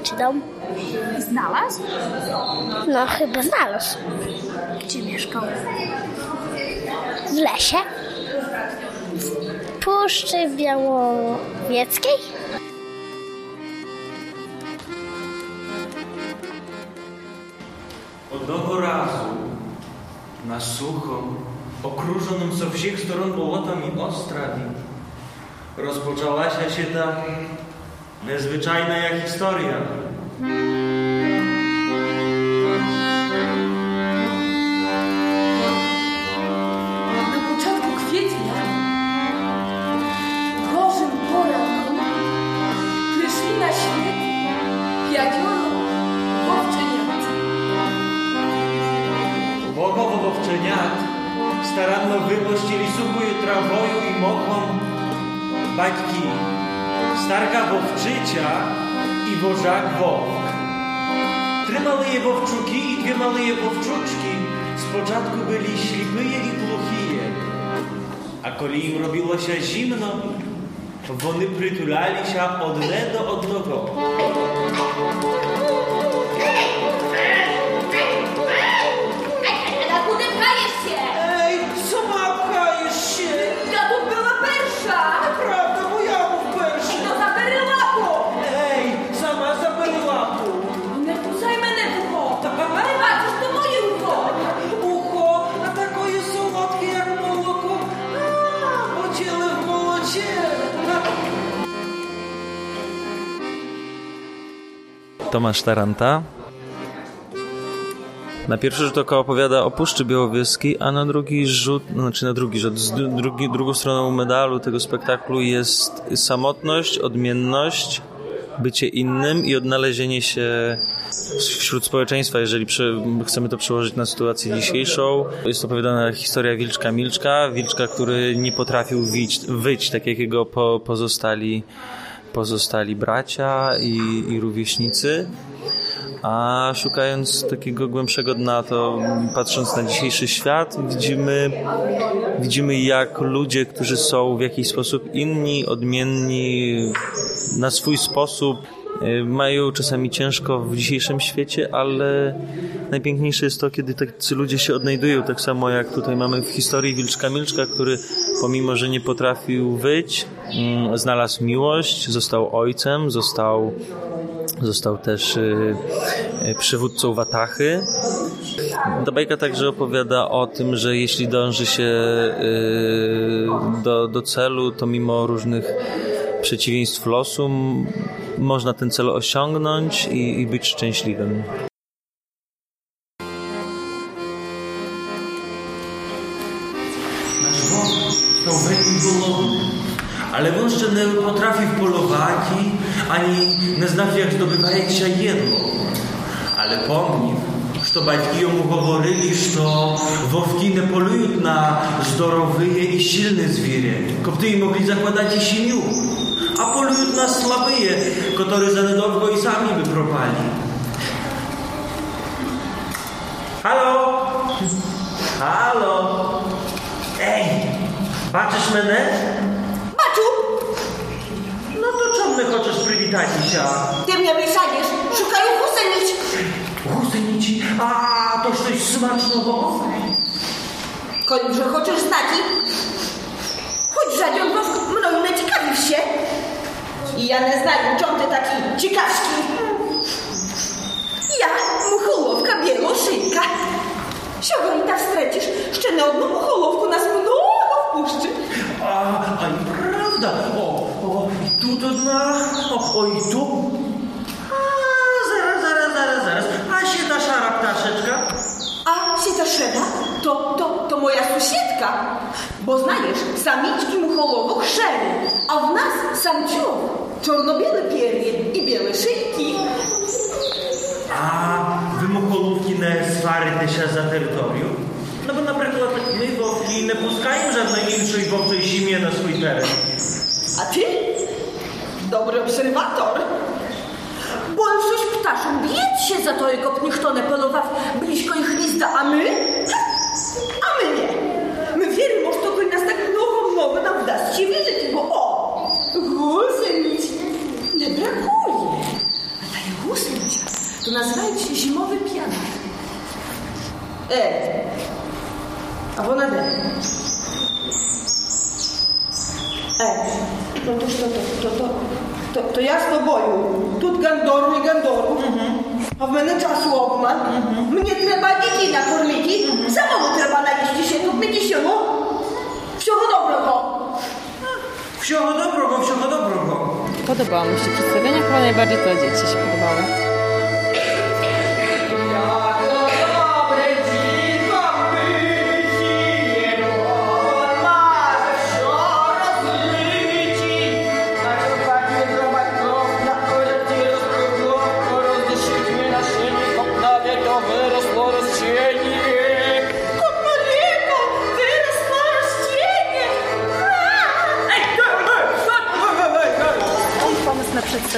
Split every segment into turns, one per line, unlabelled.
mieszkanie czy dom.
Znalazł?
No, chyba znalazł.
Gdzie mieszkał?
W lesie. W Puszczy Białowieckiej.
Одного разу на сухом, окруженому со всіх сторон болотами острові розпочалася ще та Nezwyczajna jak historia.
Na początku kwietnia, w Bożym poranku, przyszli na świat
piadzioro bobowczyniat. Bogowo bobowczyniat staranno wypościli suchu i trawoju i mokłą baćki starka wowczycia i wożak wowk. Trzy maleje wowczuki i dwie maleje wowczuczki z początku byli ślipyje i głuchije. A
kiedy im robiło się
zimno, wony przytulali się odne do odnego.
Tomasz Taranta. Na pierwszy rzut oka opowiada o Puszczy Białowieskiej, a na drugi rzut, no, znaczy na drugi rzut, z drugi, drugą stroną medalu tego spektaklu jest samotność, odmienność, bycie innym i odnalezienie się wśród społeczeństwa, jeżeli przy, chcemy to przełożyć na sytuację dzisiejszą. Jest opowiadana historia Wilczka Milczka, Wilczka, który nie potrafił wyć tak jak jego po, pozostali, pozostali bracia i, i rówieśnicy. A szukając takiego głębszego dna, to patrząc na dzisiejszy świat, widzimy, widzimy jak ludzie, którzy są w jakiś sposób inni, odmienni, na swój sposób, mają czasami ciężko w dzisiejszym świecie, ale najpiękniejsze jest to, kiedy tacy ludzie się odnajdują, tak samo jak tutaj mamy w historii Wilczka Milczka, który pomimo, że nie potrafił wyć, mm, znalazł miłość, został ojcem, został Został też y, y, przywódcą Watachy. Ta bajka także opowiada o tym, że jeśli dąży się y, do, do celu, to mimo różnych przeciwieństw losu można ten cel osiągnąć i, i być szczęśliwym. Stał wielkim bologiem, ale on nie potrafił polować, ani nie znał jak zdobywać się jedło. Ale pomnił, Что батьки ему говорили, что вовки не полюют на здоровые и сильные звери, которые могли захватать и щеню, а полюют на слабые, которые занадолго и сами бы пропали. Halo? Halo? Ej, baczysz mnie?
Maciu,
No to czemu nie chcesz przywitać się?
ty mnie wysaniesz. Szukają husenić.
myśli, a toż coś smacznego
Kończę chociaż znaki. Choć żadzią mną naciekawisz się. I ja na znaniu ciągle taki ciekawski. Ja muchołowka bieloszyjka. Siogą i ta wstręcisz, jeszcze na jedną muchołowku nas mnogo wpuszczy.
A, a i prawda, o, o, i tu to zna, o, o i tu.
sąsiedka. Bo znajesz, samiczki muchołowok szery, a w nas samciowo. Czarno-białe piernie i białe szyjki.
A wy mucholówki nie swaryte się za terytorium? No bo na przykład my wowki nie puszczają żadnej innej wowczej zimie na swój teren.
A ty? Dobry obserwator. Большоść ptaszom biec się za to, jak ніхто не пилував blisko ich gniazda, a my? mnogo, mnogo nam wda się wierzyć, bo o, gusenic nie brakuje. A ta gusenic to nazywają się zimowy pianak. E, a wona de. E, no to, to, to, to, to, to ja з тобою. Тут гандору і гандору. А в мене часу обман. Мені треба дітей накормити. Самому треба наїсти ще купити сіло. Всього доброго.
Wsiocho dobrogo, wsiocho dobrogo.
Podobało mi się przedstawienie, chyba najbardziej to dzieci się podobały.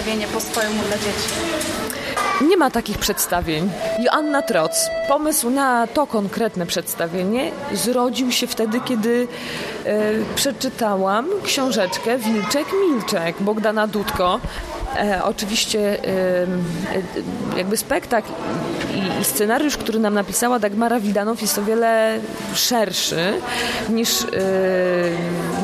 Przedstawienie po swojemu dla dzieci?
Nie ma takich przedstawień. Joanna Troc. Pomysł na to konkretne przedstawienie zrodził się wtedy, kiedy e, przeczytałam książeczkę Wilczek Milczek Bogdana Dudko. E, oczywiście e, jakby spektakl scenariusz, który nam napisała Dagmara Widanow jest o wiele szerszy niż, e,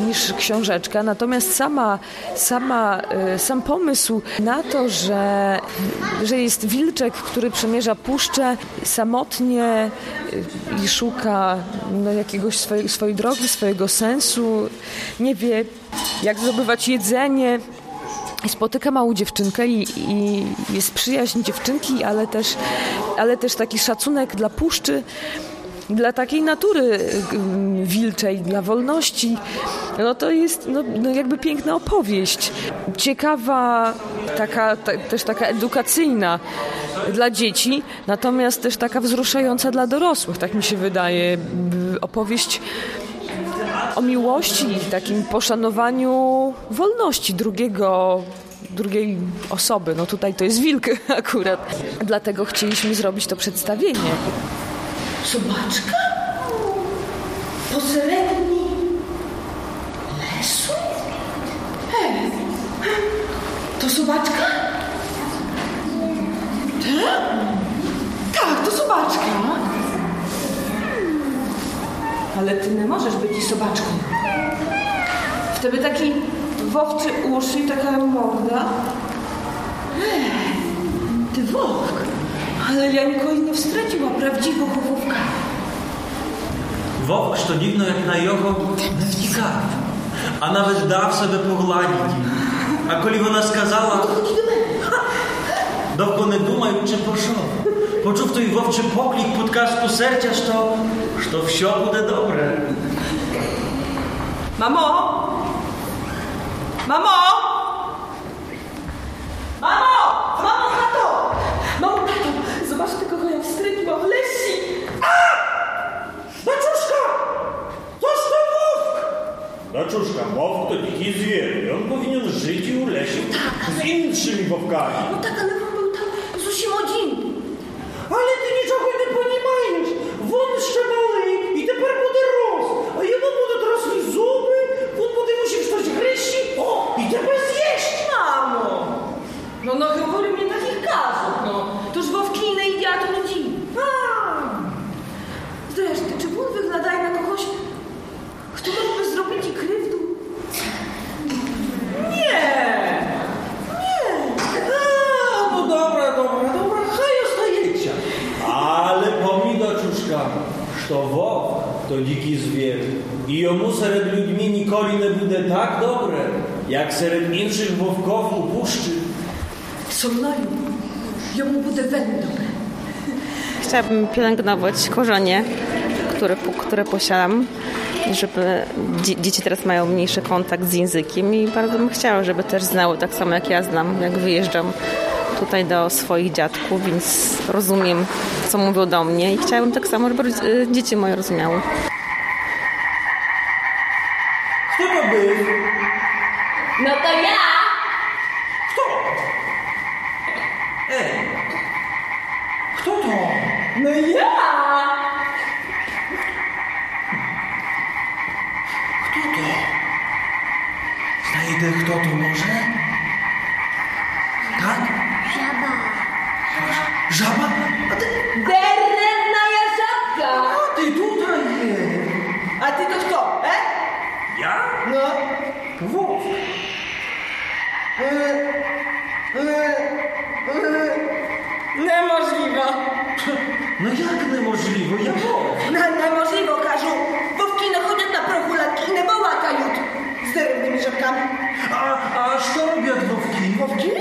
niż książeczka. Natomiast sama, sama, e, sam pomysł na to, że, że jest wilczek, który przemierza puszczę samotnie y, i szuka no, jakiegoś swojej, swojej drogi, swojego sensu, nie wie jak zdobywać jedzenie. Spotyka małą dziewczynkę i, i jest przyjaźń dziewczynki, ale też, ale też taki szacunek dla puszczy, dla takiej natury y, wilczej, dla wolności. No to jest no, no jakby piękna opowieść. Ciekawa, taka, ta, też taka edukacyjna dla dzieci, natomiast też taka wzruszająca dla dorosłych, tak mi się wydaje. Opowieść o miłości takim poszanowaniu wolności drugiego drugiej osoby. No tutaj to jest wilk akurat. Dlatego chcieliśmy zrobić to przedstawienie.
Sobaczka? Pośredni lesu? Hej, to sobaczka? Tak? Tak, to sobaczka Ale ty nie możesz być i sobaczką. Wtedy taki wowczy uszy i taka morda. Ej, ty wowk. Ale ja nikogo nie wstraciła prawdziwego wowka.
Вовк, що дивно, як на його не втікав, а навіть дав себе погладити. А коли вона сказала,
Chodź do mnie.
довго не думаючи, пішов. Почув той вовчий поклик підказку серця, що, Что все будет добре.
Мамо! Мамо! Мамо! Мамо, tato! Mało tato! Zobacz tylko, kogo ja wstrętniłam. Lesi! A! Дочушка! To wówk!
Daczuszka, Mowk to dziki zwier. i On powinien żyć i ulesić tak, z innymi wowkami.
No tak,
chciałabym pielęgnować korzenie, które, które posiadam, żeby dzieci teraz mają mniejszy kontakt z językiem i bardzo bym chciała, żeby też znały tak samo jak ja znam, jak wyjeżdżam tutaj do swoich dziadków, więc rozumiem, co mówią do mnie i chciałabym tak samo, żeby y, dzieci moje rozumiały.
Kto to był?
No to ja!
niemożliwe.
No
jak
niemożliwe?
Ja wolę.
Na, niemożliwe,
każą, bo
w kinach chodzą na prochu latki i nie bałakają z drewnymi żabkami. A,
a co robią wówki? Wówki?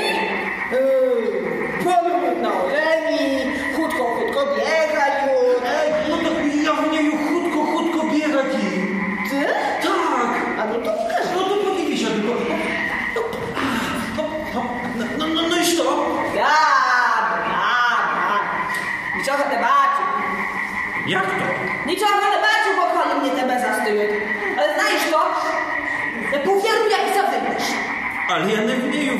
Earlier in the video,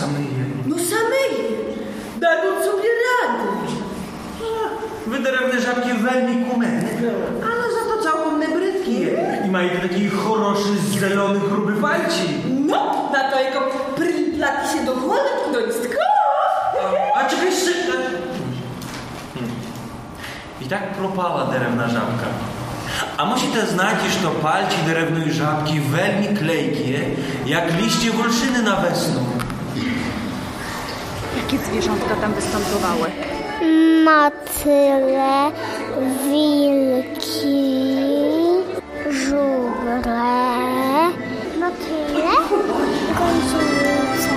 samyje.
No samyje. Dają sobie radę.
Wyderewne żabki welmi kumene, ale za to całkiem nebrytkie. I mają taki choroszy z zielonych gruby walci.
No, na to jako pryplaki się do cholery do. A,
a czekaj jeszcze... Hmm. I tak propala drewna żabka. A musicie znać, że palci derewnej żabki welmi klejkie, jak liście wolszyny na wesnu.
Jakie zwierzątka tam występowały?
Motyle, wilki, żubre, motyle, gąsienice.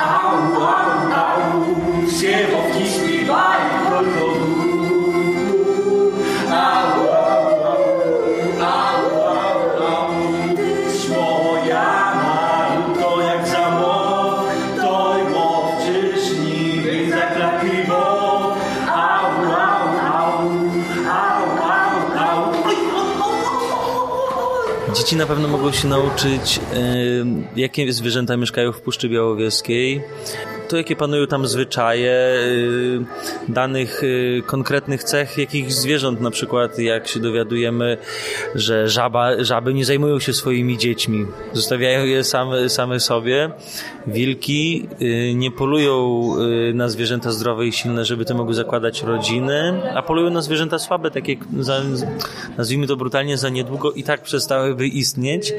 Au, au, au, ziewo
dzieci na pewno mogą się nauczyć, jakie zwierzęta mieszkają w Puszczy Białowieskiej, jakie panują tam zwyczaje, y, danych y, konkretnych cech jakichś zwierząt, na przykład jak się dowiadujemy, że żaba, żaby nie zajmują się swoimi dziećmi, zostawiają je same, same sobie. Wilki y, nie polują na zwierzęta zdrowe i silne, żeby te mogły zakładać rodziny, a polują na zwierzęta słabe, takie, nazwijmy to brutalnie, za niedługo i tak przestałyby istnieć.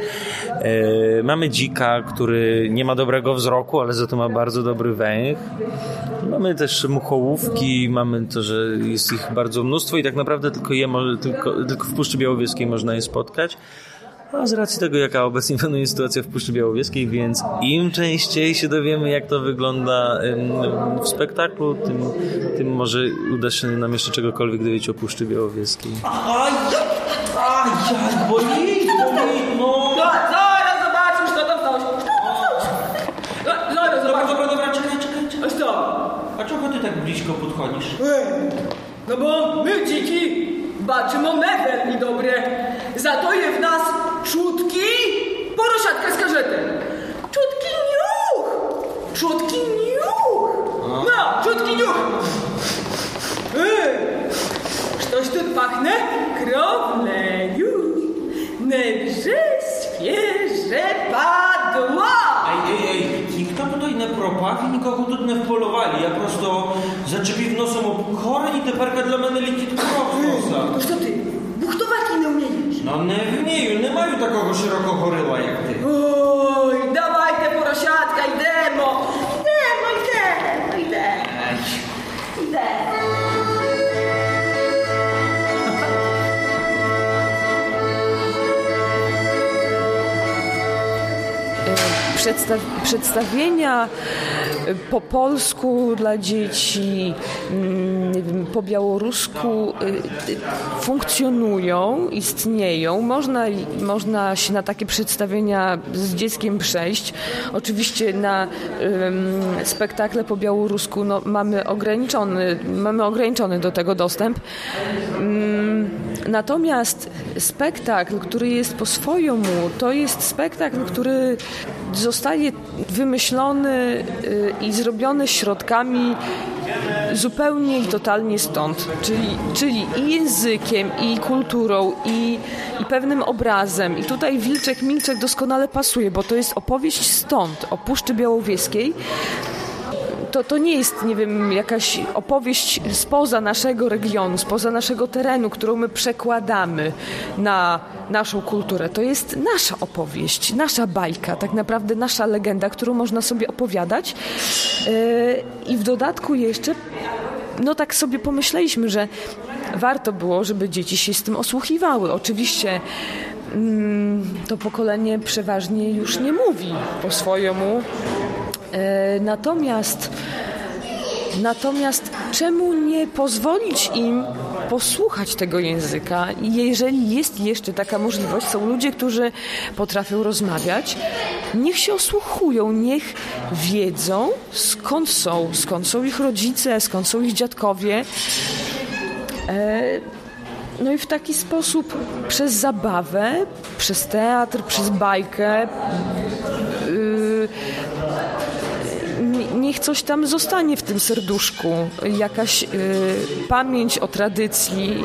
Mamy dzika, który nie ma dobrego wzroku, ale za to ma bardzo dobry węch. Mamy też muchołówki, mamy to, że jest ich bardzo mnóstwo i tak naprawdę tylko je tylko, tylko w Puszczy Białowieskiej można je spotkać. A z racji tego, jaka obecnie panuje sytuacja w Puszczy Białowieskiej, więc im częściej się dowiemy, jak to wygląda w spektaklu, tym, tym może uda się nam jeszcze czegokolwiek dowiedzieć o Puszczy Białowieskiej.
Aj, aj, aj, boli, No
bo my dziki baczymy o i dobre. Za to je w nas czutki porosiatka z karzetem. Czutki niuch! Czutki niuch! No, czutki niuch!
Зачепив носом об хор і теперка для мене літить кров з Ну
носа. що ти? Бухтувати не вмієш?
Ну не вмію, не маю такого широкого рила, як ти.
Ой, давайте, порошатка, йдемо! Йдемо, йдемо, йдемо, Ай, йдемо.
Е, Przedstaw- przedstawienia po polsku dla dzieci, mm, po białorusku y, funkcjonują, istnieją. Można, można się na takie przedstawienia z dzieckiem przejść. Oczywiście na spektakle po białorusku no, mamy, ograniczony, mamy ograniczony do tego dostęp. Natomiast spektakl, który jest po swojemu, to jest spektakl, który zostaje wymyślony y, i zrobiony środkami zupełnie i totalnie stąd. Czyli, czyli i językiem, i kulturą, i, i pewnym obrazem. I tutaj Wilczek Milczek doskonale pasuje, bo to jest opowieść stąd, o Puszczy Białowieskiej to, to nie jest, nie wiem, jakaś opowieść spoza naszego regionu, spoza naszego terenu, którą my przekładamy na naszą kulturę. To jest nasza opowieść, nasza bajka, tak naprawdę nasza legenda, którą można sobie opowiadać. Yy, I w dodatku jeszcze, no tak sobie pomyśleliśmy, że warto było, żeby dzieci się z tym osłuchiwały. Oczywiście mm, to pokolenie przeważnie już nie mówi po swojemu, E, Natomiast, natomiast czemu nie pozwolić im posłuchać tego języka? Jeżeli jest jeszcze taka możliwość, są ludzie, którzy potrafią rozmawiać, niech się osłuchują, niech wiedzą skąd są, skąd są ich rodzice, skąd są ich dziadkowie. E, No i w taki sposób przez zabawę, przez teatr, przez bajkę n- niech coś tam zostanie w tym serduszku, jakaś y, pamięć o tradycji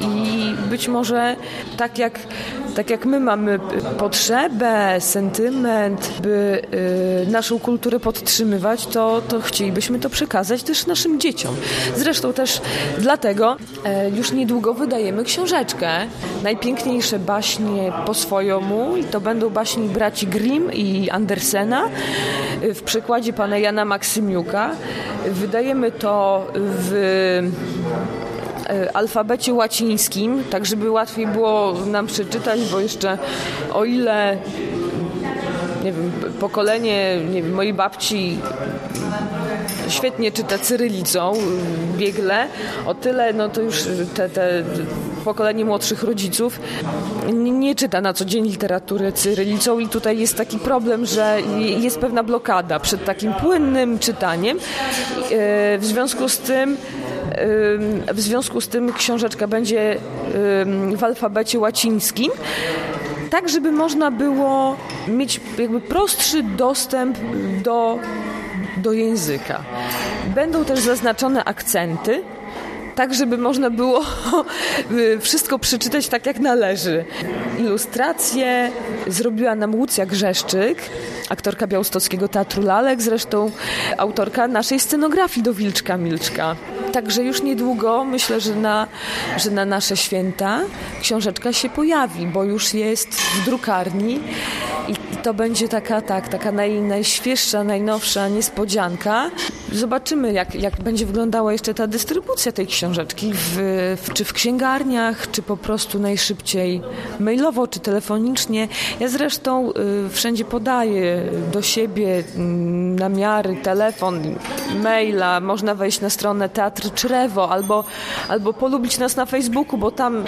i być może tak jak, tak jak my mamy potrzebę, sentyment, by y, naszą kulturę podtrzymywać, to, to chcielibyśmy to przekazać też naszym dzieciom. Zresztą też dlatego e, już niedługo wydajemy książeczkę. Najpiękniejsze baśnie po swojemu i to będą baśni braci Grimm i Andersena y, w przekładzie pana Jana Maksymiuka. Wydajemy to w e, alfabecie łacińskim, tak żeby łatwiej było nam przeczytać, bo jeszcze o ile nie wiem, pokolenie nie wiem, mojej babci świetnie czyta cyrylicą, biegle, o tyle no to już te, te pokolenie młodszych rodziców nie, nie czyta na co dzień literatury cyrylicą i tutaj jest taki problem, że jest pewna blokada przed takim płynnym czytaniem. E, W związku z tym w związku z tym książeczka będzie w alfabecie łacińskim, tak żeby można było mieć jakby prostszy dostęp do do języka. Będą też zaznaczone akcenty, tak żeby można było y, wszystko przeczytać tak jak należy. Ilustrację zrobiła nam Łucja Grzeszczyk, aktorka Białostockiego Teatru Lalek, zresztą autorka naszej scenografii do Wilczka Milczka. Także już niedługo myślę, że na, że na nasze święta książeczka się pojawi, bo już jest w drukarni i to będzie taka, tak, taka naj, najświeższa, najnowsza niespodzianka. Zobaczymy, jak, jak będzie wyglądała jeszcze ta dystrybucja tej książeczki, w, w, czy w księgarniach, czy po prostu najszybciej mailowo, czy telefonicznie. Ja zresztą y, wszędzie podaję do siebie y, namiary, telefon, maila. Można wejść na stronę Teatr Czrewo albo, albo polubić nas na Facebooku, bo tam,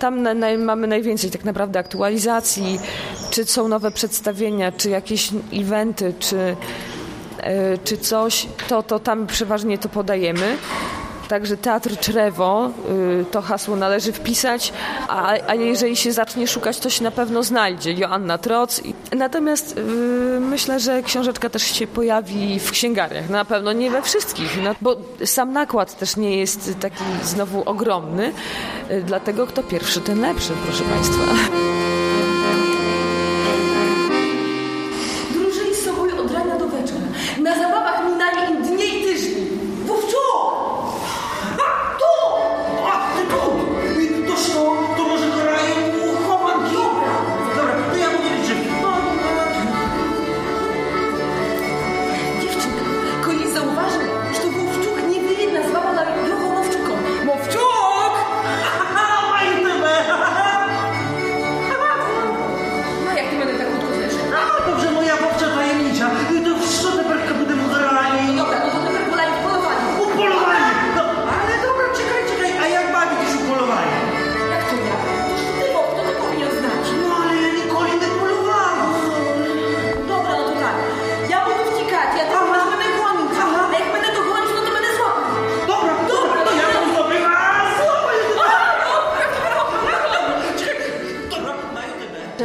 tam na, na, mamy najwięcej tak naprawdę aktualizacji, czy są nowe przedstawienia, czy jakieś eventy, czy, e, czy coś, to, to tam przeważnie to podajemy. Także Teatr Czrewo, y, to hasło należy wpisać, a, a jeżeli się zacznie szukać, to się na pewno znajdzie. Joanna Troc. Natomiast y, myślę, że książeczka też się pojawi w księgarniach. Na pewno nie we wszystkich, no, bo sam nakład też nie jest taki znowu ogromny. Y, dlatego kto pierwszy, ten lepszy, proszę Państwa.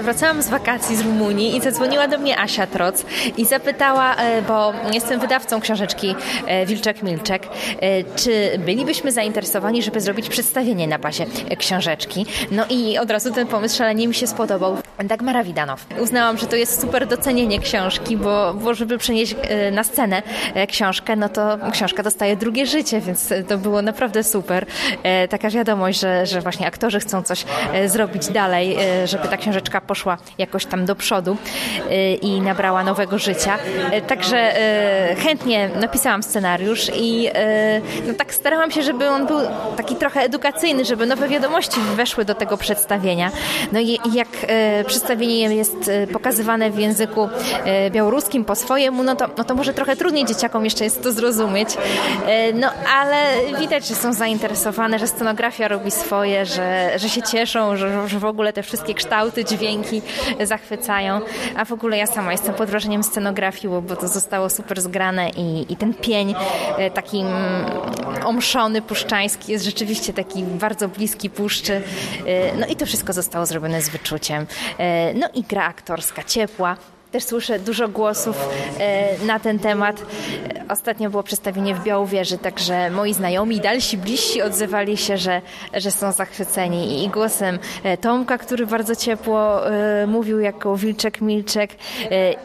Wracałam z wakacji z Rumunii i zadzwoniła do mnie Asia Troc i zapytała, e, bo jestem wydawcą książeczki e, Wilczek Milczek, e, czy bylibyśmy zainteresowani, żeby zrobić przedstawienie na bazie książeczki. No i od razu ten pomysł szalenie mi się spodobał. Dagmara Widanow. Uznałam, że to jest super docenienie książki, bo, bo żeby przenieść na scenę książkę, no to książka dostaje drugie życie, więc to było naprawdę super. Taka wiadomość, że, że właśnie aktorzy chcą coś zrobić dalej, żeby ta książeczka poszła jakoś tam do przodu e, i nabrała nowego życia. E, Także e, chętnie napisałam scenariusz i no tak starałam się, żeby on był taki trochę edukacyjny, żeby nowe wiadomości weszły do tego przedstawienia. No i jak przedstawienie jest pokazywane w języku białoruskim po swojemu, no to, no to może trochę trudniej dzieciakom jeszcze jest to zrozumieć. No ale widać, że są zainteresowane, że scenografia robi swoje, że, że się cieszą, że, że w ogóle te wszystkie kształty, dźwięki zachwycają. A w ogóle ja sama jestem pod wrażeniem scenografii, bo- bo to zostało super zgrane i, i ten pień e, taki mm, omszony, puszczański jest rzeczywiście taki bardzo bliski puszczy. E, No i to wszystko zostało zrobione z wyczuciem. E, No i gra aktorska ciepła. Też słyszę dużo głosów e, na ten temat. Ostatnio było przedstawienie w Białowieży, także moi znajomi, dalsi, bliżsi odzywali się, że, że są zachwyceni i głosem e, Tomka, który bardzo ciepło e, mówił jako Wilczek Milczek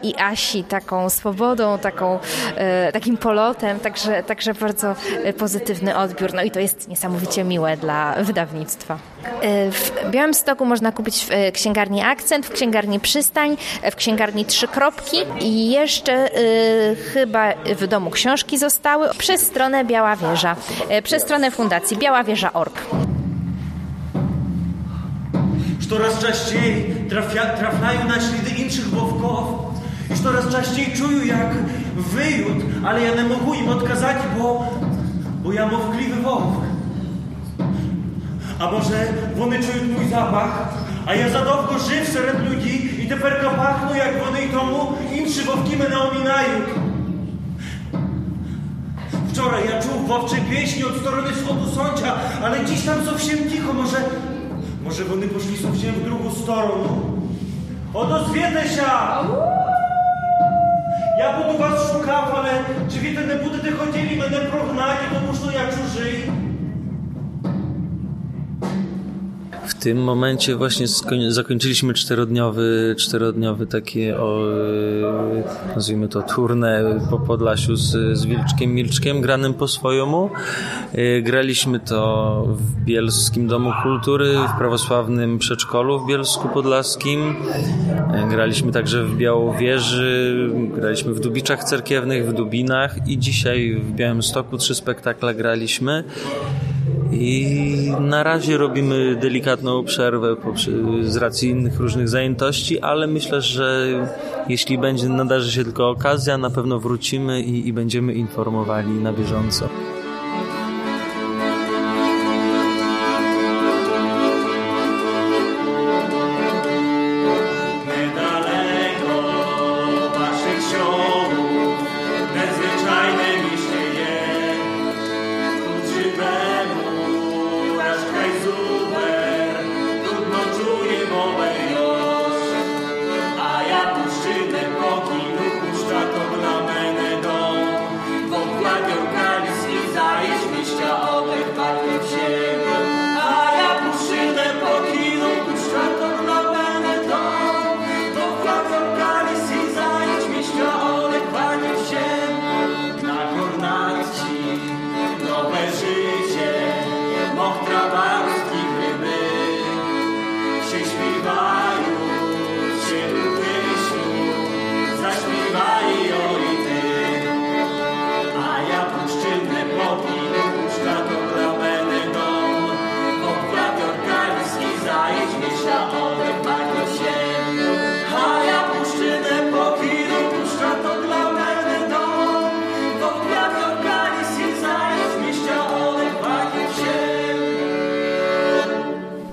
i Asi taką swobodą, taką, takim polotem, także, także bardzo pozytywny odbiór. No i to jest niesamowicie miłe dla wydawnictwa. W Białymstoku można kupić w księgarni Akcent, w księgarni Przystań, w księgarni Trzy Kropki i jeszcze e, chyba w domu książki zostały przez stronę Biała Wieża, e, przez stronę fundacji Biała Wieża.org.
Coraz częściej trafia, trafiają na ślady innych wowków. I coraz częściej czuję jak wyjut, ale ja nie mogę im odkazać, bo, bo ja mowkliwy wołk. A może one czują mój zapach, a ja za dawno żyw wśród ludzi i teperka pachną jak one i tomu inszy wowki mnie ominają. Wczoraj ja czuł wowcze pieśni od strony wschodu sądzia, ale dziś tam совсем cicho, może... Może вони poszli совсем w drugą stronę? Odozwiedzę się! Я буду вас шукав, але чи ви не будете хотіли мене прогнати, тому що я чужий?
Tym momencie właśnie zakończyliśmy czterodniowy, czterodniowy takie, o, e, nazwijmy to, turnę po Podlasiu z, z Wilczkiem Milczkiem, granym po swojemu. E, Graliśmy to w Bielskim Domu Kultury, w prawosławnym przedszkolu w Bielsku Podlaskim. E, Graliśmy także w Białowieży, graliśmy w Dubiczach Cerkiewnych, w Dubinach i dzisiaj w Białymstoku trzy spektakle graliśmy. I na razie robimy delikatną przerwę z racji innych różnych zajętości, ale myślę, że jeśli będzie nadarzy się tylko okazja, na pewno wrócimy i, i będziemy informowali na bieżąco.